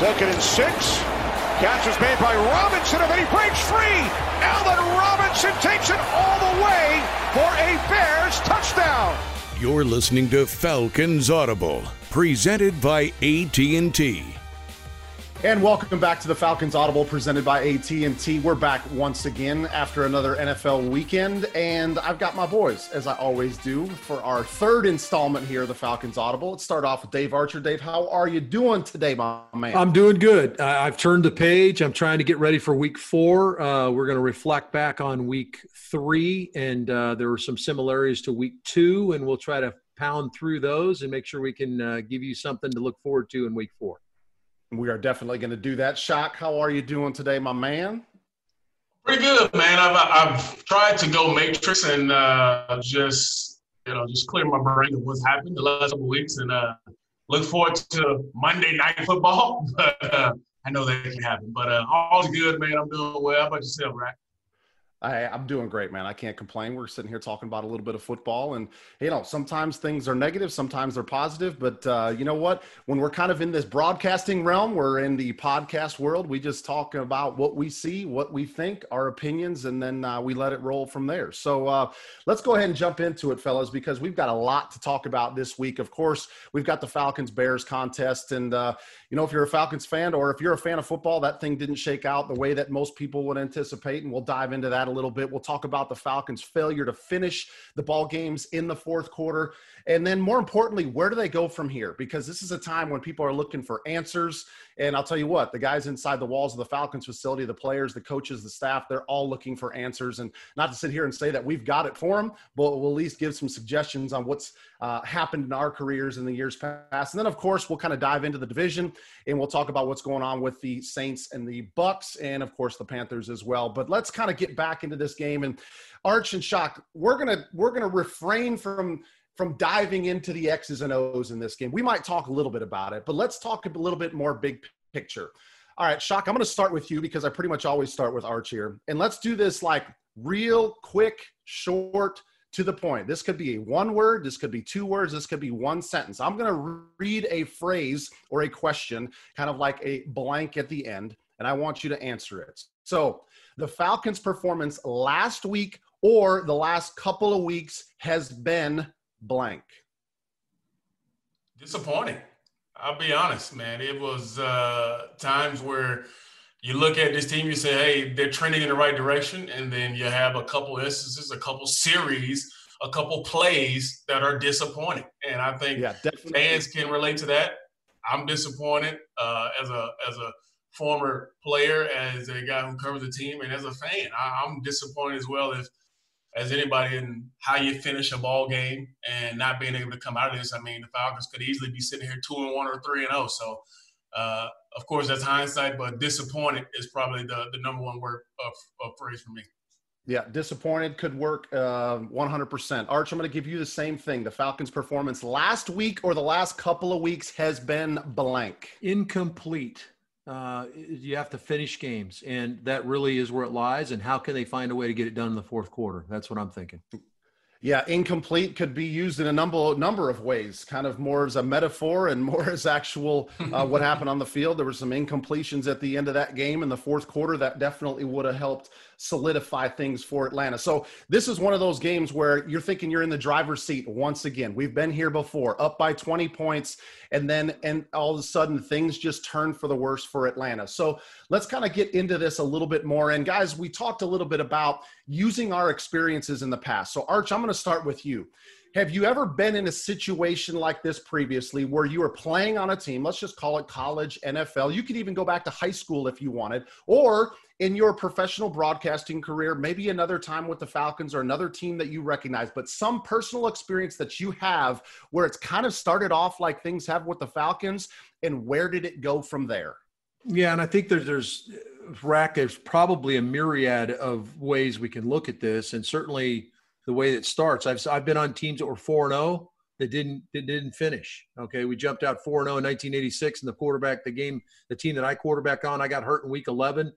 Second and six. Catch is made by Robinson, and then he breaks free. Allen Robinson takes it all the way for a Bears touchdown. You're listening to Falcons Audible, presented by AT&T. And welcome back to the Falcons Audible presented by AT&T. We're back once again after another NFL weekend and I've got my boys as I always do for our third installment here of the Falcons Audible. Let's start off with Dave Archer. Dave, how are you doing today, my man? I'm doing good. I've turned the page. I'm trying to get ready for week 4. Uh, we're going to reflect back on week 3 and uh, there were some similarities to week 2 and we'll try to pound through those and make sure we can uh, give you something to look forward to in week 4. We are definitely going to do that. Shock, how are you doing today, my man? Pretty good, man. I've, I've tried to go matrix and uh, just you know just clear my brain of what's happened the last couple weeks, and uh, look forward to Monday night football. But uh, I know that can happen. But uh, all's good, man. I'm doing well. How about yourself, right? I, I'm doing great, man. I can't complain. We're sitting here talking about a little bit of football, and you know, sometimes things are negative, sometimes they're positive. But uh, you know what? When we're kind of in this broadcasting realm, we're in the podcast world. We just talk about what we see, what we think, our opinions, and then uh, we let it roll from there. So uh, let's go ahead and jump into it, fellas, because we've got a lot to talk about this week. Of course, we've got the Falcons Bears contest, and uh, you know, if you're a Falcons fan or if you're a fan of football, that thing didn't shake out the way that most people would anticipate, and we'll dive into that a little bit. We'll talk about the Falcons' failure to finish the ball games in the fourth quarter. And then, more importantly, where do they go from here? Because this is a time when people are looking for answers. And I'll tell you what, the guys inside the walls of the Falcons facility, the players, the coaches, the staff, they're all looking for answers. And not to sit here and say that we've got it for them, but we'll at least give some suggestions on what's uh, happened in our careers in the years past. And then, of course, we'll kind of dive into the division and we'll talk about what's going on with the Saints and the Bucks, and of course the Panthers as well. But let's kind of get back into this game. And Arch and Shock, we're gonna we're gonna refrain from from diving into the X's and O's in this game. We might talk a little bit about it, but let's talk a little bit more big picture. All right, Shock, I'm going to start with you because I pretty much always start with Arch here. And let's do this like real quick, short, to the point. This could be a one word, this could be two words, this could be one sentence. I'm going to read a phrase or a question, kind of like a blank at the end, and I want you to answer it. So, the Falcons' performance last week or the last couple of weeks has been blank? Disappointing. I'll be honest, man. It was uh, times where you look at this team, you say, hey, they're trending in the right direction. And then you have a couple instances, a couple series, a couple plays that are disappointing. And I think yeah, fans can relate to that. I'm disappointed uh, as a as a former player, as a guy who covers the team, and as a fan. I, I'm disappointed as well if as anybody in how you finish a ball game and not being able to come out of this. I mean, the Falcons could easily be sitting here two and one or three and zero. Oh. So, uh, of course, that's hindsight, but disappointed is probably the the number one word of, of phrase for me. Yeah, disappointed could work uh, 100%. Arch, I'm going to give you the same thing. The Falcons' performance last week or the last couple of weeks has been blank. Incomplete uh, you have to finish games, and that really is where it lies. And how can they find a way to get it done in the fourth quarter? That's what I'm thinking. Yeah, incomplete could be used in a number number of ways, kind of more as a metaphor and more as actual uh, what happened on the field. There were some incompletions at the end of that game in the fourth quarter that definitely would have helped solidify things for Atlanta. So this is one of those games where you're thinking you're in the driver's seat once again. We've been here before, up by 20 points, and then and all of a sudden things just turn for the worse for Atlanta. So let's kind of get into this a little bit more. And guys, we talked a little bit about using our experiences in the past. So Arch, I'm going to start with you. Have you ever been in a situation like this previously where you were playing on a team? Let's just call it college, NFL. You could even go back to high school if you wanted, or in your professional broadcasting career, maybe another time with the Falcons or another team that you recognize, but some personal experience that you have where it's kind of started off like things have with the Falcons, and where did it go from there? Yeah, and I think there's there's rack there's probably a myriad of ways we can look at this, and certainly the way it starts. I've I've been on teams that were four and zero oh that didn't that didn't finish. Okay, we jumped out four and zero in 1986, and the quarterback, the game, the team that I quarterback on, I got hurt in week 11.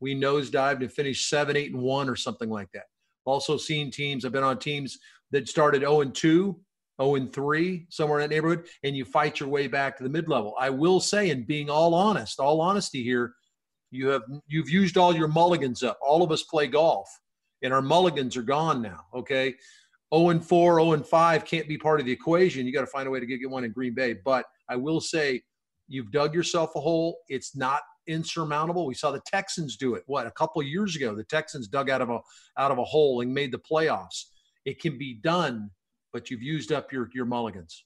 We nosedived and finished seven, eight, and one, or something like that. Also seen teams. I've been on teams that started 0 and 2 0 and 3, somewhere in that neighborhood, and you fight your way back to the mid level. I will say, and being all honest, all honesty here, you have you've used all your mulligans up. All of us play golf, and our mulligans are gone now. Okay. 0 and 4, 0 and 5 can't be part of the equation. You got to find a way to get one in Green Bay. But I will say, you've dug yourself a hole. It's not insurmountable. We saw the Texans do it. What a couple years ago, the Texans dug out of a out of a hole and made the playoffs. It can be done, but you've used up your your mulligans.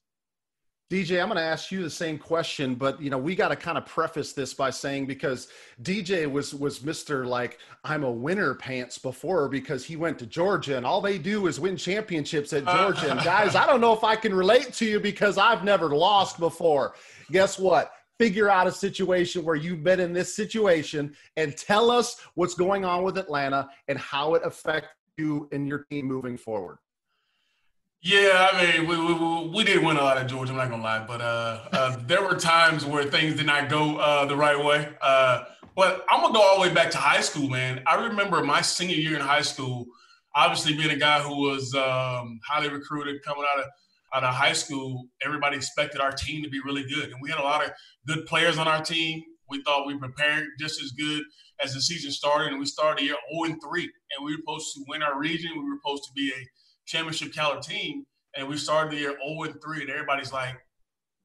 DJ, I'm going to ask you the same question, but you know we got to kind of preface this by saying because DJ was was Mister like I'm a winner pants before because he went to Georgia and all they do is win championships at Georgia. and guys, I don't know if I can relate to you because I've never lost before. Guess what? Figure out a situation where you've been in this situation and tell us what's going on with Atlanta and how it affects you and your team moving forward. Yeah, I mean, we, we, we did win a lot at Georgia. I'm not gonna lie, but uh, uh, there were times where things did not go uh, the right way. Uh, but I'm gonna go all the way back to high school, man. I remember my senior year in high school. Obviously, being a guy who was um, highly recruited coming out of out of high school, everybody expected our team to be really good, and we had a lot of good players on our team. We thought we prepared just as good as the season started, and we started the year 0 and 3, and we were supposed to win our region. We were supposed to be a championship caliber team, and we started the year 0 and 3, and everybody's like,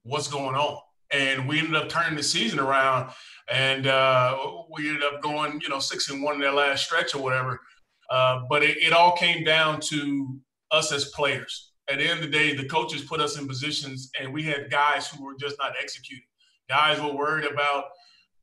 "What's going on?" And we ended up turning the season around, and uh, we ended up going, you know, six and one in that last stretch or whatever. Uh, but it, it all came down to us as players. At the end of the day, the coaches put us in positions, and we had guys who were just not executing. Guys were worried about,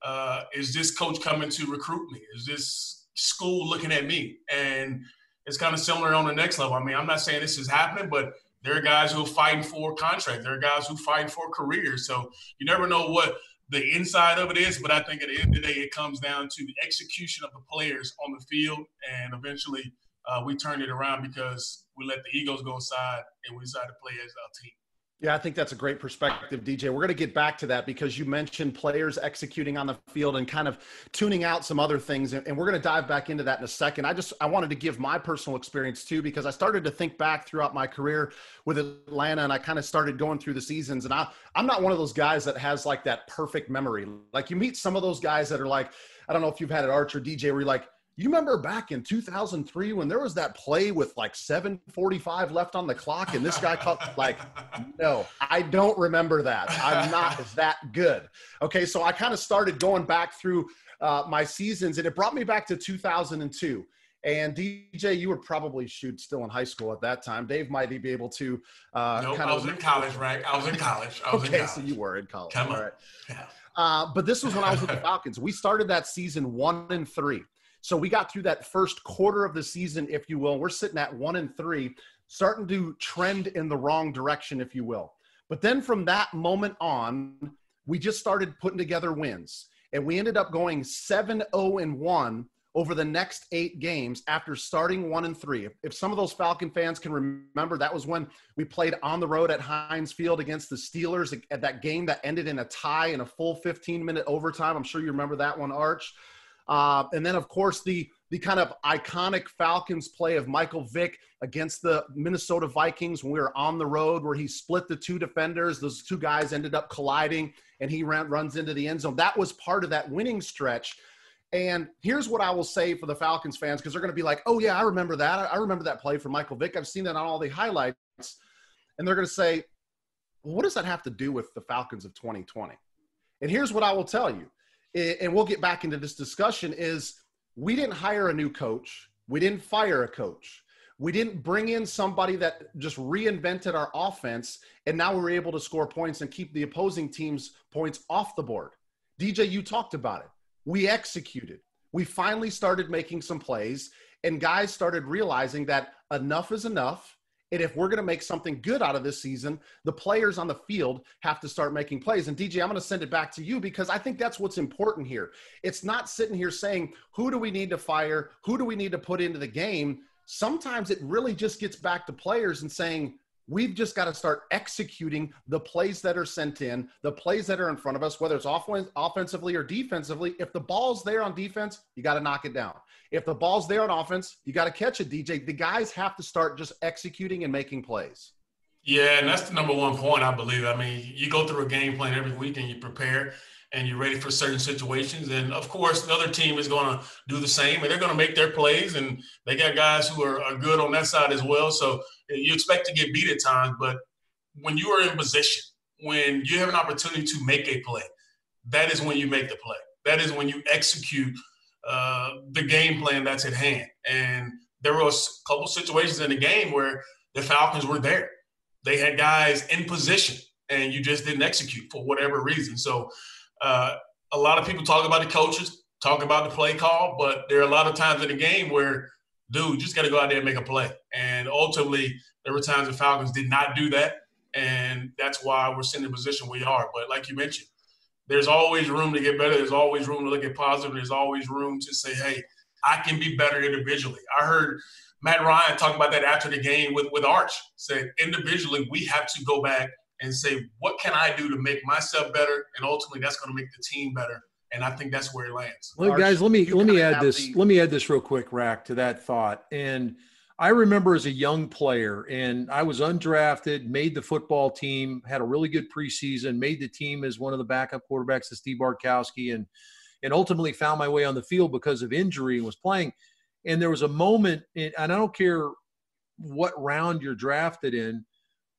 uh, is this coach coming to recruit me? Is this school looking at me? And it's kind of similar on the next level. I mean, I'm not saying this is happening, but there are guys who are fighting for contracts. There are guys who fight for careers. So you never know what the inside of it is, but I think at the end of the day, it comes down to the execution of the players on the field, and eventually uh, we turned it around because we let the egos go aside and we decided to play as a team. Yeah, I think that's a great perspective, DJ. We're going to get back to that because you mentioned players executing on the field and kind of tuning out some other things, and we're going to dive back into that in a second. I just I wanted to give my personal experience too because I started to think back throughout my career with Atlanta, and I kind of started going through the seasons. And I I'm not one of those guys that has like that perfect memory. Like you meet some of those guys that are like I don't know if you've had an Archer DJ where you're like you remember back in 2003 when there was that play with like 7:45 left on the clock and this guy caught like no, I don't remember that. I'm not that good. Okay, so I kind of started going back through uh, my seasons and it brought me back to 2002. And DJ, you were probably shoot still in high school at that time. Dave might be able to. Uh, nope, I was in college, right? I was in college. I was okay, in college. so you were in college. Come on. All right. Yeah. Uh, but this was when I was with the Falcons. We started that season one and three. So we got through that first quarter of the season, if you will. We're sitting at one and three, starting to trend in the wrong direction, if you will. But then from that moment on, we just started putting together wins. And we ended up going 7 0 and 1 over the next eight games after starting one and three. If, if, some of those Falcon fans can remember, that was when we played on the road at Heinz Field against the Steelers at that game that ended in a tie in a full 15 minute overtime. I'm sure you remember that one, Arch. Uh, and then, of course, the the kind of iconic Falcons play of Michael Vick against the Minnesota Vikings when we were on the road, where he split the two defenders. Those two guys ended up colliding, and he ran, runs into the end zone. That was part of that winning stretch. And here's what I will say for the Falcons fans, because they're going to be like, "Oh yeah, I remember that. I remember that play from Michael Vick. I've seen that on all the highlights." And they're going to say, well, "What does that have to do with the Falcons of 2020?" And here's what I will tell you and we'll get back into this discussion, is we didn't hire a new coach. We didn't fire a coach. We didn't bring in somebody that just reinvented our offense, and now we're able to score points and keep the opposing team's points off the board. DJ, you talked about it. We executed. We finally started making some plays, and guys started realizing that enough is enough and if we're going to make something good out of this season, the players on the field have to start making plays. And DJ, I'm going to send it back to you because I think that's what's important here. It's not sitting here saying, who do we need to fire? Who do we need to put into the game? Sometimes it really just gets back to players and saying, We've just got to start executing the plays that are sent in, the plays that are in front of us, whether it's offensively or defensively. If the ball's there on defense, you got to knock it down. If the ball's there on offense, you got to catch it, DJ. The guys have to start just executing and making plays. Yeah, and that's the number one point I believe. I mean, you go through a game plan every week and you prepare and you're ready for certain situations. And of course, the other team is going to do the same and they're going to make their plays. And they got guys who are, are good on that side as well. So eh, you expect to get beat at times. But when you are in position, when you have an opportunity to make a play, that is when you make the play. That is when you execute uh, the game plan that's at hand. And there was a couple situations in the game where the Falcons were there. They had guys in position, and you just didn't execute for whatever reason. So, uh, a lot of people talk about the coaches, talk about the play call, but there are a lot of times in the game where, dude, you just got to go out there and make a play. And ultimately, there were times the Falcons did not do that, and that's why we're sitting in the position we are. But like you mentioned, there's always room to get better. There's always room to look at positive. There's always room to say, hey, I can be better individually. I heard Matt Ryan talk about that after the game with, with Arch. Said individually, we have to go back and say, what can I do to make myself better? And ultimately, that's going to make the team better. And I think that's where it lands. Well, Arch, guys, let me let me add this. The- let me add this real quick, Rack, to that thought. And I remember as a young player, and I was undrafted, made the football team, had a really good preseason, made the team as one of the backup quarterbacks to Steve Bartkowski, and and ultimately found my way on the field because of injury and was playing. And there was a moment, and I don't care what round you're drafted in,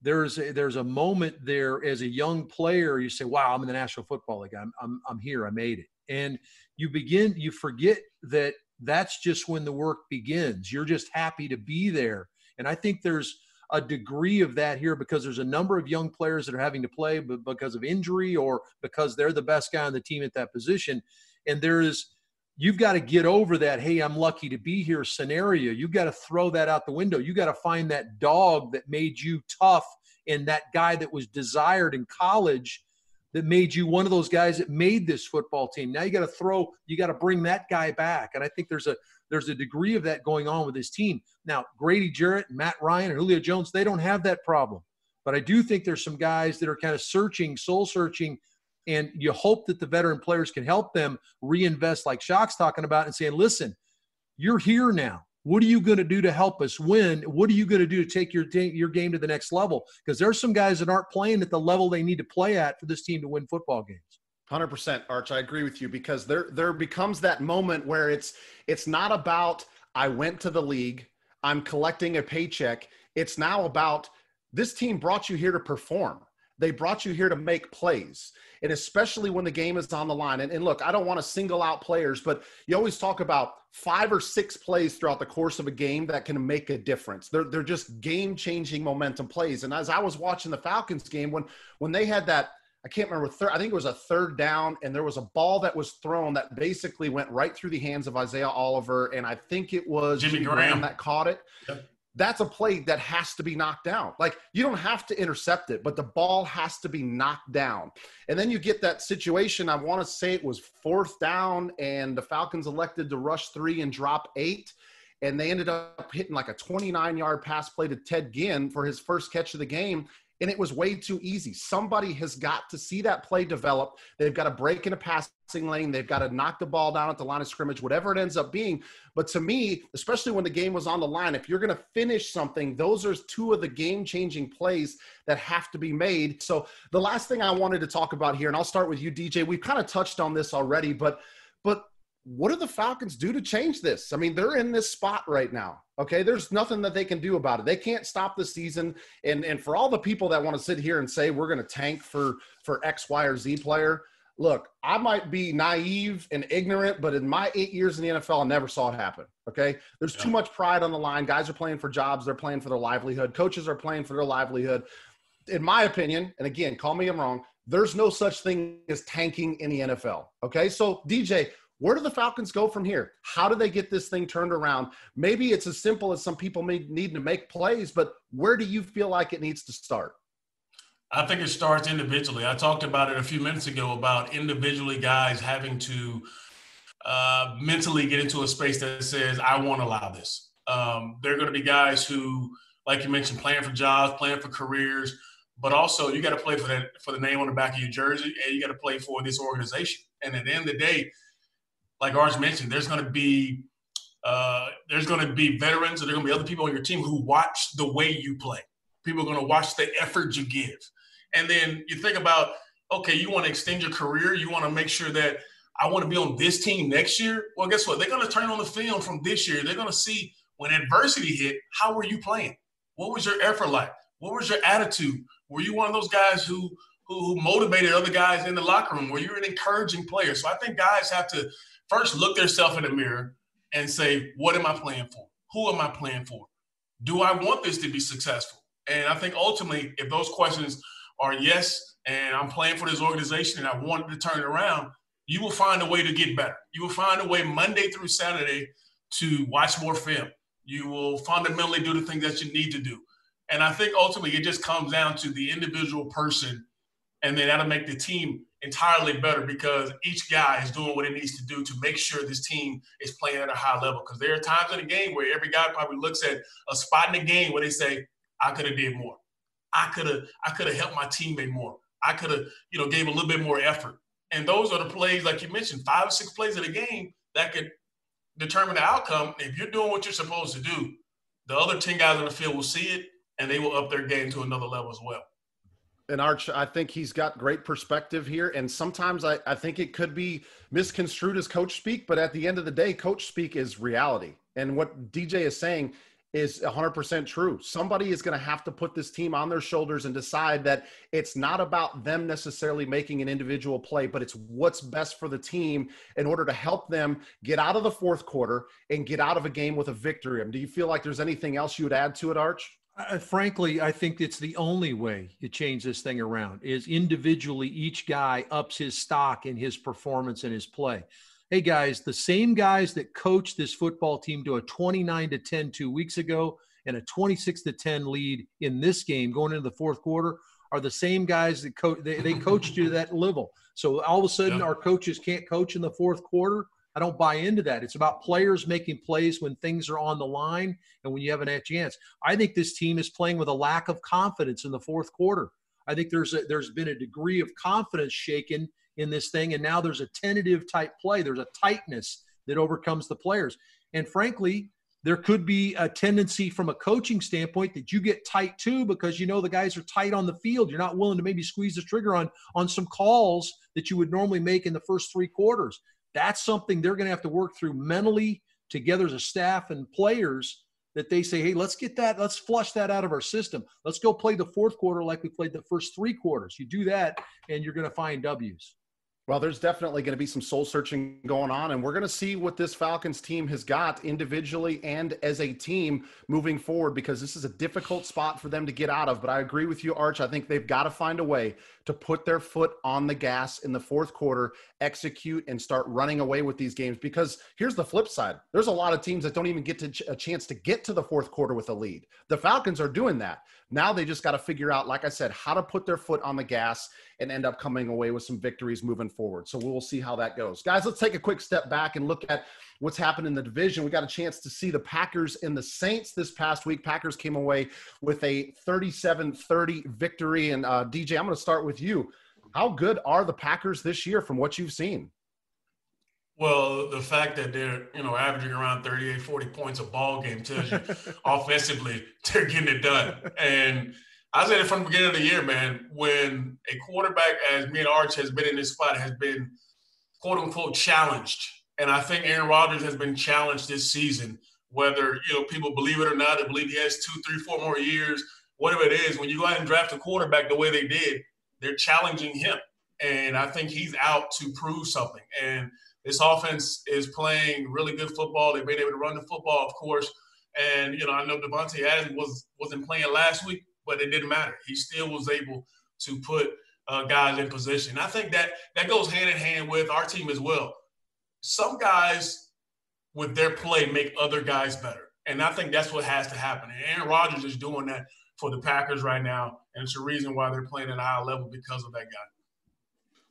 there's a, there's a moment there as a young player, you say, wow, I'm in the National Football League. I'm, I'm, I'm here. I made it. And you begin, you forget that that's just when the work begins. You're just happy to be there. And I think there's a degree of that here because there's a number of young players that are having to play because of injury or because they're the best guy on the team at that position. And there is, you've got to get over that, hey, I'm lucky to be here scenario. You've got to throw that out the window. You got to find that dog that made you tough and that guy that was desired in college that made you one of those guys that made this football team. Now you got to throw, you got to bring that guy back. And I think there's a there's a degree of that going on with this team. Now, Grady Jarrett, and Matt Ryan, and Julio Jones, they don't have that problem. But I do think there's some guys that are kind of searching, soul searching, and you hope that the veteran players can help them reinvest, like Shock's talking about, and saying, listen, you're here now. What are you going to do to help us win? What are you going to do to take your your game to the next level? Because there's some guys that aren't playing at the level they need to play at for this team to win football games. Hundred percent, Arch. I agree with you because there there becomes that moment where it's it's not about I went to the league, I'm collecting a paycheck. It's now about this team brought you here to perform. They brought you here to make plays and especially when the game is on the line. And, and look, I don't want to single out players, but you always talk about five or six plays throughout the course of a game that can make a difference. They're they're just game changing momentum plays. And as I was watching the Falcons game, when when they had that. I can't remember. Third, I think it was a third down, and there was a ball that was thrown that basically went right through the hands of Isaiah Oliver, and I think it was Jimmy Graham, Graham that caught it. Yep that's a play that has to be knocked down. Like you don't have to intercept it, but the ball has to be knocked down. And then you get that situation. I want to say it was fourth down, and the Falcons elected to rush three and drop eight. And they ended up hitting like a 29 yard pass play to Ted Ginn for his first catch of the game and it was way too easy. Somebody has got to see that play develop. They've got to break in a passing lane. They've got to knock the ball down at the line of scrimmage, whatever it ends up being. But to me, especially when the game was on the line, if you're going to finish something, those are two of the game changing plays that have to be made. So the last thing I wanted to talk about here, and I'll start with you, DJ. We've kind of touched on this already, but but what do the Falcons do to change this? I mean, they're in this spot right now. Okay, there's nothing that they can do about it. They can't stop the season. And and for all the people that want to sit here and say we're going to tank for for X, Y, or Z player, look, I might be naive and ignorant, but in my eight years in the NFL, I never saw it happen. Okay, there's yeah. too much pride on the line. Guys are playing for jobs. They're playing for their livelihood. Coaches are playing for their livelihood. In my opinion, and again, call me I'm wrong. There's no such thing as tanking in the NFL. Okay, so DJ, where do the Falcons go from here? How do they get this thing turned around? Maybe it's as simple as some people may need to make plays, but where do you feel like it needs to start? I think it starts individually. I talked about it a few minutes ago about individually guys having to uh, mentally get into a space that says, I won't allow this. Um, there are going to be guys who, like you mentioned, playing for jobs, playing for careers, but also you got to play for that for the name on the back of your jersey, and you got to play for this organization. And at the end of the day, like Arch mentioned, there's going to be uh, there's going to be veterans, and there's going to be other people on your team who watch the way you play. People are going to watch the effort you give. And then you think about, okay, you want to extend your career. You want to make sure that I want to be on this team next year. Well, guess what? They're going to turn on the film from this year. They're going to see when adversity hit, how were you playing? What was your effort like? What was your attitude? Were you one of those guys who, who motivated other guys in the locker room? Were you an encouraging player? So I think guys have to first look themselves in the mirror and say, what am I playing for? Who am I playing for? Do I want this to be successful? And I think ultimately, if those questions are yes, and I'm playing for this organization and I want to turn it around, you will find a way to get better. You will find a way Monday through Saturday to watch more film. You will fundamentally do the things that you need to do. And I think ultimately it just comes down to the individual person, and then that'll make the team entirely better because each guy is doing what it needs to do to make sure this team is playing at a high level. Because there are times in the game where every guy probably looks at a spot in the game where they say, "I could have did more. I could have. I could have helped my teammate more. I could have, you know, gave a little bit more effort." And those are the plays, like you mentioned, five or six plays in a game that could determine the outcome. If you're doing what you're supposed to do, the other 10 guys on the field will see it and they will up their game to another level as well. And Arch, I think he's got great perspective here. And sometimes I, I think it could be misconstrued as coach speak, but at the end of the day, coach speak is reality. And what DJ is saying is 100% true. Somebody is going to have to put this team on their shoulders and decide that it's not about them necessarily making an individual play, but it's what's best for the team in order to help them get out of the fourth quarter and get out of a game with a victory. I mean, Do you feel like there's anything else you would add to it, Arch? Uh, frankly, I think it's the only way you change this thing around is individually each guy ups his stock in his performance and his play hey guys, the same guys that coached this football team to a 29 to 10 two weeks ago and a 26 to 10 lead in this game going into the fourth quarter are the same guys that coach they, they coached you to that level. So all of a sudden yeah. our coaches can't coach in the fourth quarter. I don't buy into that. It's about players making plays when things are on the line and when you have an chance. I think this team is playing with a lack of confidence in the fourth quarter. I think there's a, there's been a degree of confidence shaken in this thing. And now there's a tentative type play, there's a tightness that overcomes the players. And frankly, there could be a tendency from a coaching standpoint that you get tight too because you know the guys are tight on the field. You're not willing to maybe squeeze the trigger on on some calls that you would normally make in the first three quarters. That's something they're going to have to work through mentally together as a staff and players that they say, hey, let's get that, let's flush that out of our system. Let's go play the fourth quarter like we played the first three quarters. You do that, and you're going to find W's. Well, there's definitely going to be some soul searching going on, and we're going to see what this Falcons team has got individually and as a team moving forward because this is a difficult spot for them to get out of. But I agree with you, Arch. I think they've got to find a way to put their foot on the gas in the fourth quarter, execute, and start running away with these games. Because here's the flip side there's a lot of teams that don't even get to a chance to get to the fourth quarter with a lead. The Falcons are doing that. Now they just got to figure out, like I said, how to put their foot on the gas and end up coming away with some victories moving forward. So we'll see how that goes. Guys, let's take a quick step back and look at what's happened in the division. We got a chance to see the Packers and the Saints this past week. Packers came away with a 37 30 victory. And uh, DJ, I'm going to start with you. How good are the Packers this year from what you've seen? Well, the fact that they're, you know, averaging around 38, 40 points a ball game tells you offensively they're getting it done. And I said it from the beginning of the year, man, when a quarterback as me and Arch has been in this spot has been quote unquote challenged. And I think Aaron Rodgers has been challenged this season, whether, you know, people believe it or not, they believe he has two, three, four more years, whatever it is. When you go out and draft a quarterback the way they did, they're challenging him. And I think he's out to prove something. And this offense is playing really good football. They've been able to run the football, of course. And you know, I know Davante Adams was wasn't playing last week, but it didn't matter. He still was able to put uh, guys in position. I think that that goes hand in hand with our team as well. Some guys with their play make other guys better, and I think that's what has to happen. And Aaron Rodgers is doing that for the Packers right now, and it's a reason why they're playing at a high level because of that guy.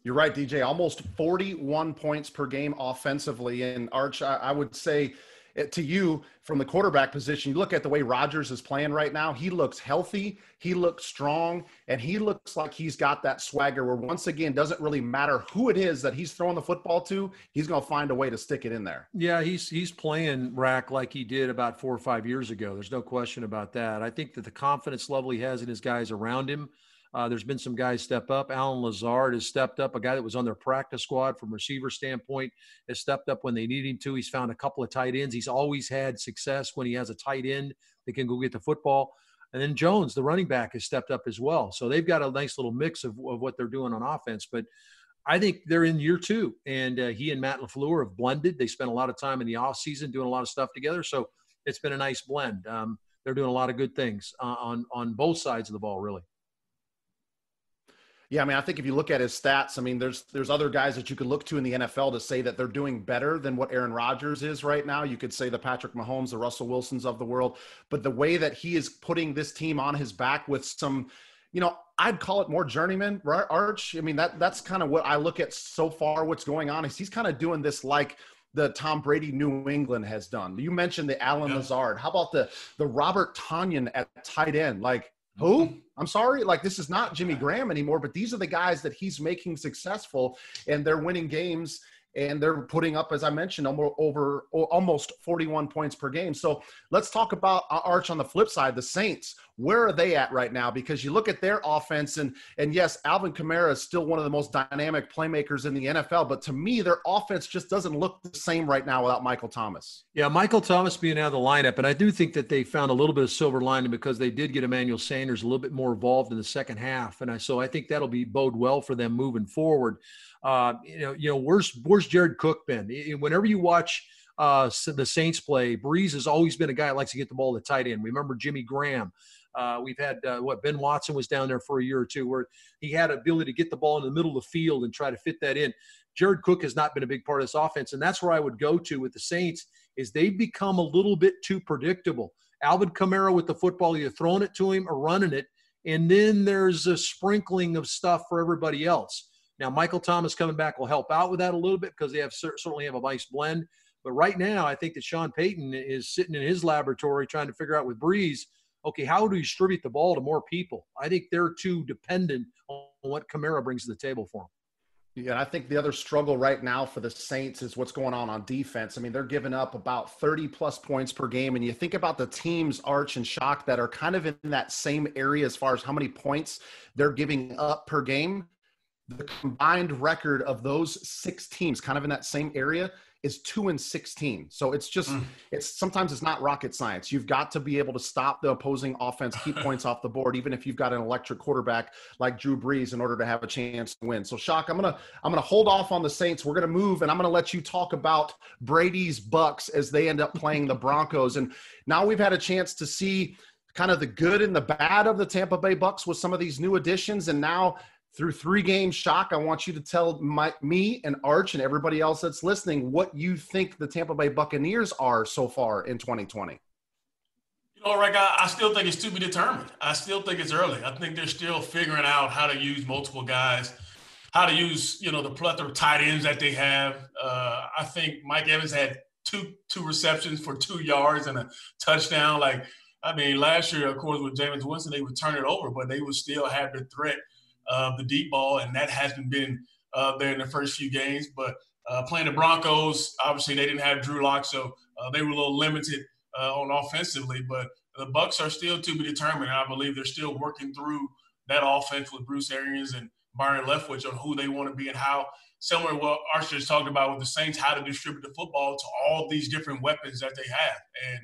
You're right, DJ. Almost 41 points per game offensively. And Arch, I, I would say Eh, to you from the quarterback position, you look at the way Rodgers is playing right now. He looks healthy, he looks strong, and he looks like he's got that swagger where once again doesn't really matter who it is that he's throwing the football to, he's going to find a way to stick it in there. Yeah, he's he's playing rack like he did about four or five years ago. There's no question about that. I think that the confidence level he has in his guys around him uh, there's been some guys step up. Allen Lazard has stepped up, a guy that was on their practice squad from receiver standpoint, has stepped up when they need him to. He's found a couple of tight ends. He's always had success when he has a tight end that can go get the football. And then Jones, the running back, has stepped up as well. So they've got a nice little mix of, of what they're doing on offense. But I think they're in year two, and uh, he and Matt LaFleur have blended. They spent a lot of time in the off season doing a lot of stuff together. So it's been a nice blend. Um, they're doing a lot of good things uh, on on both sides of the ball, really. Yeah, I mean, I think if you look at his stats, I mean, there's there's other guys that you could look to in the NFL to say that they're doing better than what Aaron Rodgers is right now. You could say the Patrick Mahomes, the Russell Wilsons of the world, but the way that he is putting this team on his back with some, you know, I'd call it more journeyman, right? Arch. I mean, that that's kind of what I look at so far. What's going on is he's kind of doing this like the Tom Brady New England has done. You mentioned the Allen yeah. Lazard. How about the the Robert Tonyan at tight end? Like who? I'm sorry, like this is not Jimmy Graham anymore, but these are the guys that he's making successful and they're winning games and they're putting up, as I mentioned, over almost 41 points per game. So let's talk about uh, Arch on the flip side. The Saints, where are they at right now? Because you look at their offense, and and yes, Alvin Kamara is still one of the most dynamic playmakers in the NFL, but to me, their offense just doesn't look the same right now without Michael Thomas. Yeah, Michael Thomas being out of the lineup, and I do think that they found a little bit of silver lining because they did get Emmanuel Sanders a little bit more involved in the second half, and I, so I think that'll be bode well for them moving forward. Uh, you know, you know, where's where's Jared Cook been? Whenever you watch uh, the Saints play, Brees has always been a guy that likes to get the ball to tight end. Remember Jimmy Graham. Uh, we've had uh, what Ben Watson was down there for a year or two, where he had ability to get the ball in the middle of the field and try to fit that in. Jared Cook has not been a big part of this offense, and that's where I would go to with the Saints. Is they've become a little bit too predictable. Alvin Kamara with the football, you're throwing it to him or running it, and then there's a sprinkling of stuff for everybody else. Now, Michael Thomas coming back will help out with that a little bit because they have certainly have a nice blend. But right now, I think that Sean Payton is sitting in his laboratory trying to figure out with Brees, okay, how do you distribute the ball to more people? I think they're too dependent on what Kamara brings to the table for them. Yeah, I think the other struggle right now for the Saints is what's going on on defense. I mean, they're giving up about 30 plus points per game. And you think about the teams, Arch and Shock, that are kind of in that same area as far as how many points they're giving up per game the combined record of those six teams kind of in that same area is 2 and 16 so it's just mm. it's sometimes it's not rocket science. You've got to be able to stop the opposing offense keep points off the board even if you've got an electric quarterback like drew brees in order to have a chance to win. So shock i'm gonna i'm gonna hold off on the saints. We're gonna move and i'm gonna let you talk about brady's bucks as they end up playing the broncos. And now we've had a chance to see kind of the good and the bad of the tampa bay bucks with some of these new additions. And now through three games shock i want you to tell my, me and arch and everybody else that's listening what you think the tampa bay buccaneers are so far in 2020 you know Rack I, I still think it's to be determined. I still think it's early. I think they're still figuring out how to use multiple guys how to use you know the plethora of tight ends that they have. Uh, i think mike evans had two two receptions for two yards and a touchdown. Like I mean, last year, of course, with Jameis Winston, they would turn it over, but they would still have the threat uh, the deep ball, and that hasn't been uh, there in the first few games. But uh, playing the Broncos, obviously they didn't have Drew Lock, so uh, they were a little limited uh, on offensively. But the Bucks are still to be determined. I believe they're still working through that offense with Bruce Arians and Byron Leftwich on who they want to be and how. Similar what Archer just talked about with the Saints, how to distribute the football to all these different weapons that they have. And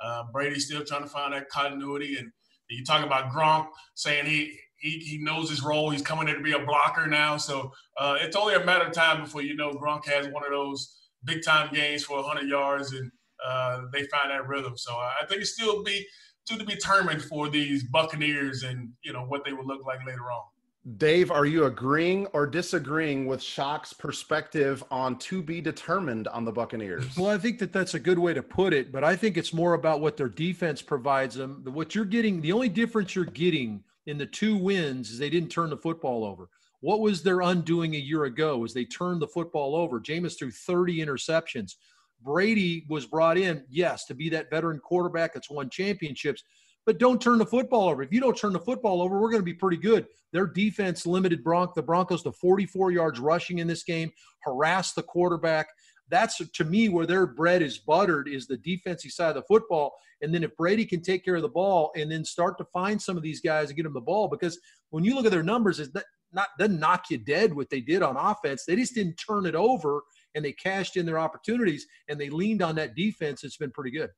uh, Brady's still trying to find that continuity. And you talk about Gronk saying he he, he knows his role. He's coming in to be a blocker now. So uh, it's only a matter of time before you know Gronk has one of those big time games for 100 yards and uh, they find that rhythm. So I think it still be to be determined for these Buccaneers and you know what they will look like later on. Dave, are you agreeing or disagreeing with Shock's perspective on to be determined on the Buccaneers? Well, I think that that's a good way to put it, but I think it's more about what their defense provides them. What you're getting, the only difference you're getting in the two wins is they didn't turn the football over. What was their undoing a year ago? Is they turned the football over. Jameis threw 30 interceptions. Brady was brought in, yes, to be that veteran quarterback that's won championships, but don't turn the football over. If you don't turn the football over, we're going to be pretty good. Their defense limited Bronc the Broncos to 44 yards rushing in this game, harassed the quarterback. That's to me where their bread is buttered is the defensive side of the football. And then if Brady can take care of the ball and then start to find some of these guys and get them the ball, because when you look at their numbers, is that not doesn't knock you dead what they did on offense. They just didn't turn it over and they cashed in their opportunities and they leaned on that defense. It's been pretty good.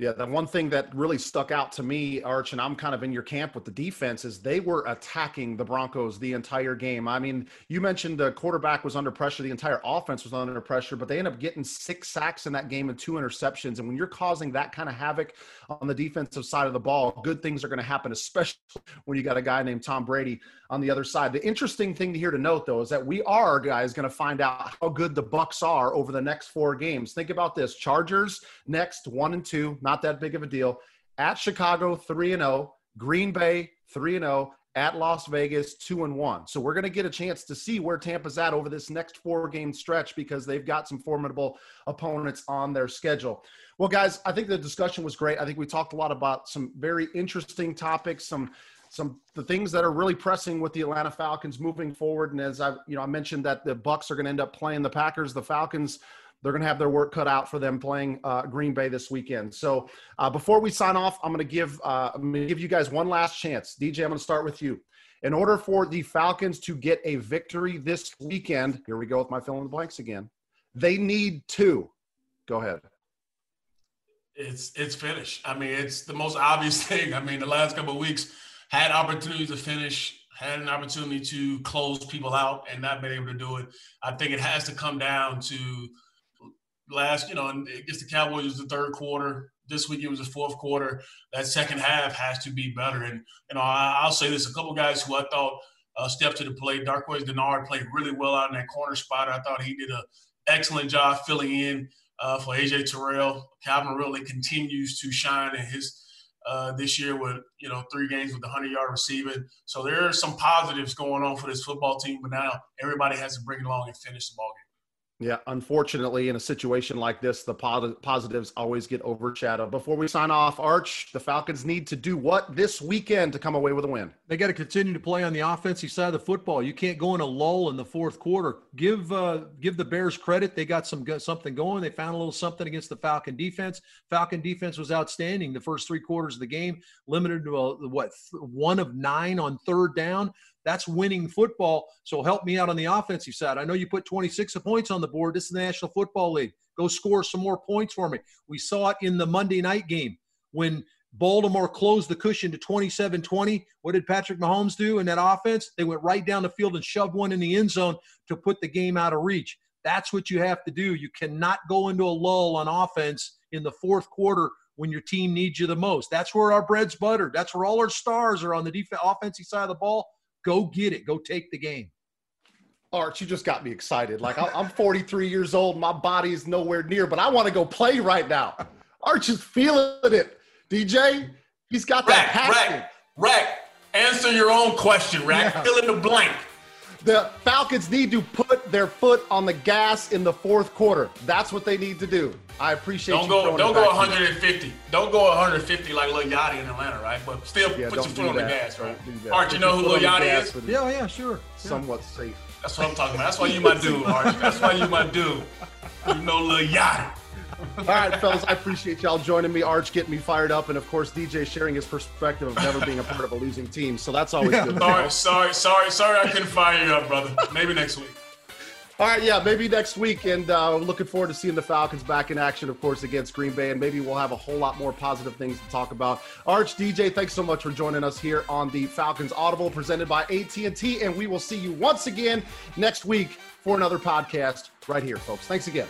Yeah, the one thing that really stuck out to me, Arch, and I'm kind of in your camp with the defense, is they were attacking the Broncos the entire game. I mean, you mentioned the quarterback was under pressure, the entire offense was under pressure, but they ended up getting six sacks in that game and two interceptions. And when you're causing that kind of havoc on the defensive side of the ball, good things are going to happen, especially when you got a guy named Tom Brady on the other side. The interesting thing to here to note, though, is that we are, guys, going to find out how good the Bucks are over the next four games. Think about this: Chargers next, one and two not that big of a deal. At Chicago, 3 and 0. Green Bay, 3 and 0. At Las Vegas, 2 and 1. So we're going to get a chance to see where Tampa's at over this next four game stretch because they've got some formidable opponents on their schedule. Well, guys, I think the discussion was great. I think we talked a lot about some very interesting topics, some some the things that are really pressing with the Atlanta Falcons moving forward. And as I, you know, I mentioned that the Bucks are going to end up playing the Packers. The Falcons they're going to have their work cut out for them playing uh, Green Bay this weekend. So uh, before we sign off, I'm going to give uh, I'm going to give you guys one last chance. DJ, I'm going to start with you. In order for the Falcons to get a victory this weekend, here we go with my fill in the blanks again. They need two. Go ahead. It's it's finish. I mean, it's the most obvious thing. I mean, the last couple of weeks had opportunities to finish, had an opportunity to close people out, and not been able to do it. I think it has to come down to last, you know, against the Cowboys was the third quarter. This week it was the fourth quarter. That second half has to be better. And you know, I, will say this: a couple guys who I thought uh, stepped to the plate. Darqueze Dennard played really well out in that corner spot. I thought he did an excellent job filling in uh, for AJ Terrell. Calvin really continues to shine in his uh, this year with you know three games with the 100 yard receiving. So there are some positives going on for this football team, but now everybody has to bring it along and finish the ball game. Yeah, unfortunately, in a situation like this, the positives always get overshadowed. Before we sign off, Arch, the Falcons need to do what this weekend to come away with a win? They got to continue to play on the offensive side of the football. You can't go in a lull in the fourth quarter. Give uh, give the Bears credit; they got some something going. They found a little something against the Falcon defense. Falcon defense was outstanding the first three quarters of the game, limited to a, what one of nine on third down. That's winning football. So help me out on the offensive side. I know you put 26 points on the board. This is the National Football League. Go score some more points for me. We saw it in the Monday night game when Baltimore closed the cushion to 27 20. What did Patrick Mahomes do in that offense? They went right down the field and shoved one in the end zone to put the game out of reach. That's what you have to do. You cannot go into a lull on offense in the fourth quarter when your team needs you the most. That's where our bread's buttered. That's where all our stars are on the defense, offensive side of the ball. Go get it. Go take the game. Arch, you just got me excited. Like I'm 43 years old, my body is nowhere near, but I want to go play right now. Arch is feeling it. DJ, he's got that rack, passion. Rack, rack. Answer your own question, Rack. Yeah. Fill in the blank. The Falcons need to put their foot on the gas in the fourth quarter. That's what they need to do. I appreciate don't go, Don't go 150. Don't go 150 like Lil Yachty in Atlanta, right? But still yeah, put your foot on the gas, right? Art, you know who Lil Yachty is? Yeah, yeah, sure. Somewhat yeah. safe. That's what I'm talking about. That's why you my dude, Art. That's why you my dude. You know Lil Yachty. All right, fellas, I appreciate y'all joining me. Arch getting me fired up, and of course, DJ sharing his perspective of never being a part of a losing team. So that's always yeah. good. Sorry, sorry, sorry, sorry, I couldn't fire you up, brother. Maybe next week. All right, yeah, maybe next week, and uh, looking forward to seeing the Falcons back in action, of course, against Green Bay, and maybe we'll have a whole lot more positive things to talk about. Arch DJ, thanks so much for joining us here on the Falcons Audible, presented by AT&T, and we will see you once again next week for another podcast right here, folks. Thanks again.